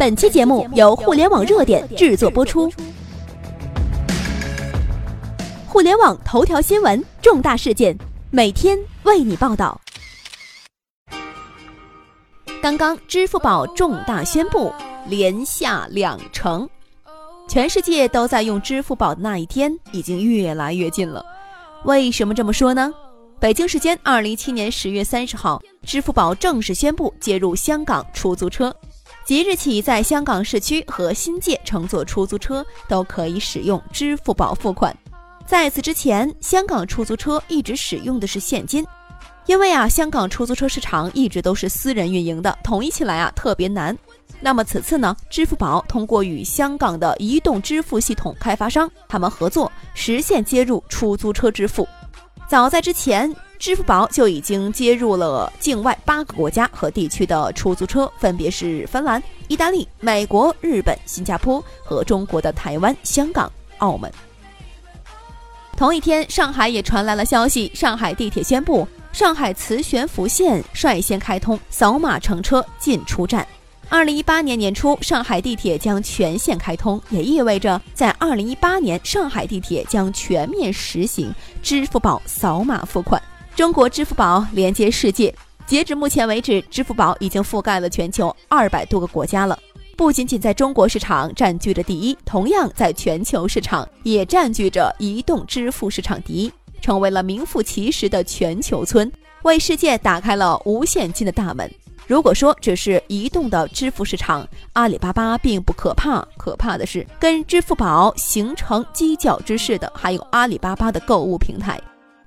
本期节目由互联网热点制作播出。互联网头条新闻，重大事件，每天为你报道。刚刚，支付宝重大宣布，连下两城。全世界都在用支付宝的那一天，已经越来越近了。为什么这么说呢？北京时间二零一七年十月三十号，支付宝正式宣布接入香港出租车。即日起，在香港市区和新界乘坐出租车都可以使用支付宝付款。在此之前，香港出租车一直使用的是现金，因为啊，香港出租车市场一直都是私人运营的，统一起来啊特别难。那么此次呢，支付宝通过与香港的移动支付系统开发商他们合作，实现接入出租车支付。早在之前。支付宝就已经接入了境外八个国家和地区的出租车，分别是芬兰、意大利、美国、日本、新加坡和中国的台湾、香港、澳门。同一天，上海也传来了消息，上海地铁宣布，上海磁悬浮线率先开通扫码乘车进出站。二零一八年年初，上海地铁将全线开通，也意味着在二零一八年，上海地铁将全面实行支付宝扫码付款。中国支付宝连接世界，截止目前为止，支付宝已经覆盖了全球二百多个国家了。不仅仅在中国市场占据着第一，同样在全球市场也占据着移动支付市场第一，成为了名副其实的全球村，为世界打开了无现金的大门。如果说只是移动的支付市场，阿里巴巴并不可怕，可怕的是跟支付宝形成犄角之势的，还有阿里巴巴的购物平台。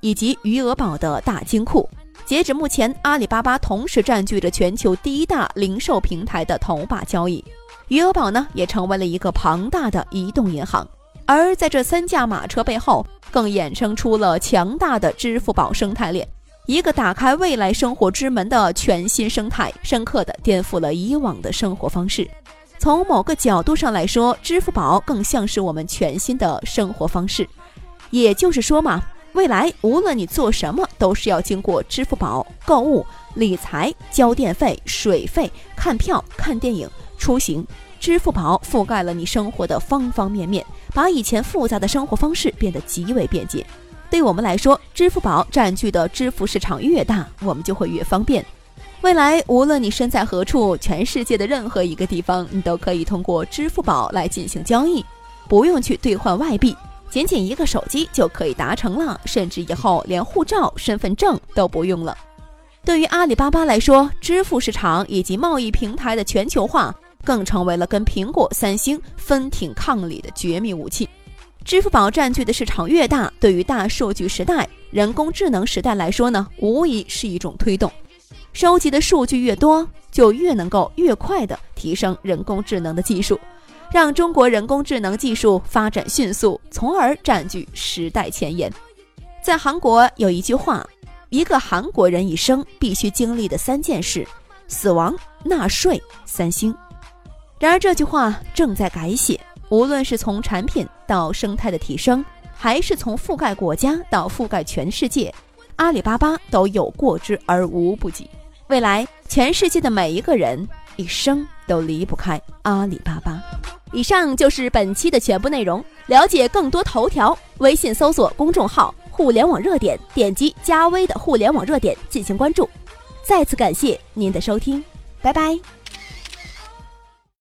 以及余额宝的大金库，截止目前，阿里巴巴同时占据着全球第一大零售平台的头把交椅，余额宝呢也成为了一个庞大的移动银行。而在这三驾马车背后，更衍生出了强大的支付宝生态链，一个打开未来生活之门的全新生态，深刻的颠覆了以往的生活方式。从某个角度上来说，支付宝更像是我们全新的生活方式。也就是说嘛。未来，无论你做什么，都是要经过支付宝购物、理财、交电费、水费、看票、看电影、出行。支付宝覆盖了你生活的方方面面，把以前复杂的生活方式变得极为便捷。对我们来说，支付宝占据的支付市场越大，我们就会越方便。未来，无论你身在何处，全世界的任何一个地方，你都可以通过支付宝来进行交易，不用去兑换外币。仅仅一个手机就可以达成了，甚至以后连护照、身份证都不用了。对于阿里巴巴来说，支付市场以及贸易平台的全球化，更成为了跟苹果、三星分庭抗礼的绝密武器。支付宝占据的市场越大，对于大数据时代、人工智能时代来说呢，无疑是一种推动。收集的数据越多，就越能够越快地提升人工智能的技术。让中国人工智能技术发展迅速，从而占据时代前沿。在韩国有一句话：一个韩国人一生必须经历的三件事：死亡、纳税、三星。然而这句话正在改写。无论是从产品到生态的提升，还是从覆盖国家到覆盖全世界，阿里巴巴都有过之而无不及。未来，全世界的每一个人一生都离不开阿里巴巴。以上就是本期的全部内容。了解更多头条，微信搜索公众号“互联网热点”，点击加微的“互联网热点”进行关注。再次感谢您的收听，拜拜。